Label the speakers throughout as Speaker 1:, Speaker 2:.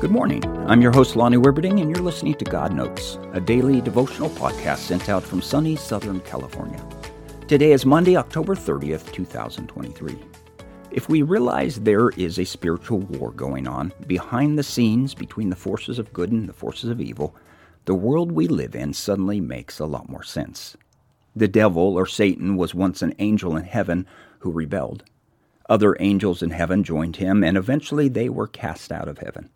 Speaker 1: Good morning. I'm your host, Lonnie Wibberding, and you're listening to God Notes, a daily devotional podcast sent out from sunny Southern California. Today is Monday, October 30th, 2023. If we realize there is a spiritual war going on behind the scenes between the forces of good and the forces of evil, the world we live in suddenly makes a lot more sense. The devil, or Satan, was once an angel in heaven who rebelled. Other angels in heaven joined him, and eventually they were cast out of heaven.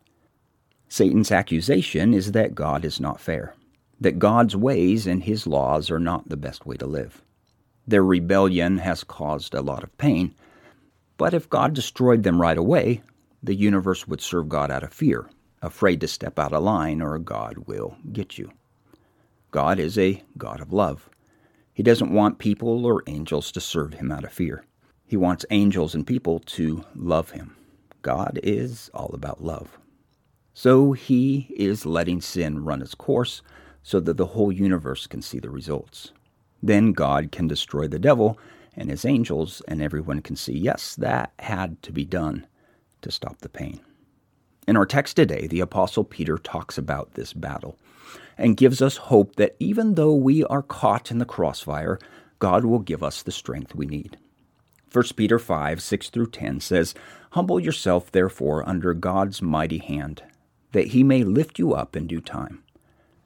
Speaker 1: Satan's accusation is that God is not fair, that God's ways and his laws are not the best way to live. Their rebellion has caused a lot of pain, but if God destroyed them right away, the universe would serve God out of fear, afraid to step out of line or God will get you. God is a God of love. He doesn't want people or angels to serve him out of fear. He wants angels and people to love him. God is all about love. So he is letting sin run its course so that the whole universe can see the results. Then God can destroy the devil and his angels, and everyone can see, yes, that had to be done to stop the pain. In our text today, the Apostle Peter talks about this battle and gives us hope that even though we are caught in the crossfire, God will give us the strength we need. 1 Peter 5 6 through 10 says, Humble yourself, therefore, under God's mighty hand, that he may lift you up in due time.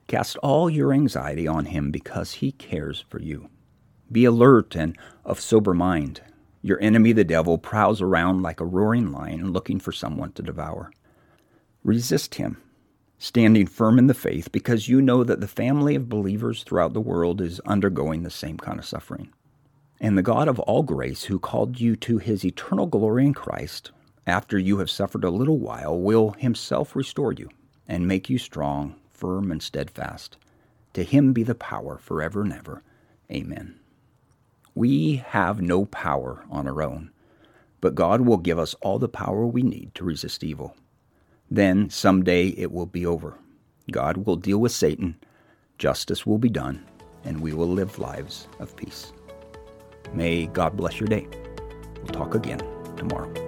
Speaker 1: Cast all your anxiety on him because he cares for you. Be alert and of sober mind. Your enemy, the devil, prowls around like a roaring lion looking for someone to devour. Resist him, standing firm in the faith, because you know that the family of believers throughout the world is undergoing the same kind of suffering. And the God of all grace, who called you to his eternal glory in Christ, after you have suffered a little while, will himself restore you and make you strong, firm, and steadfast. To him be the power forever and ever. Amen. We have no power on our own, but God will give us all the power we need to resist evil. Then, someday, it will be over. God will deal with Satan, justice will be done, and we will live lives of peace. May God bless your day. We'll talk again tomorrow.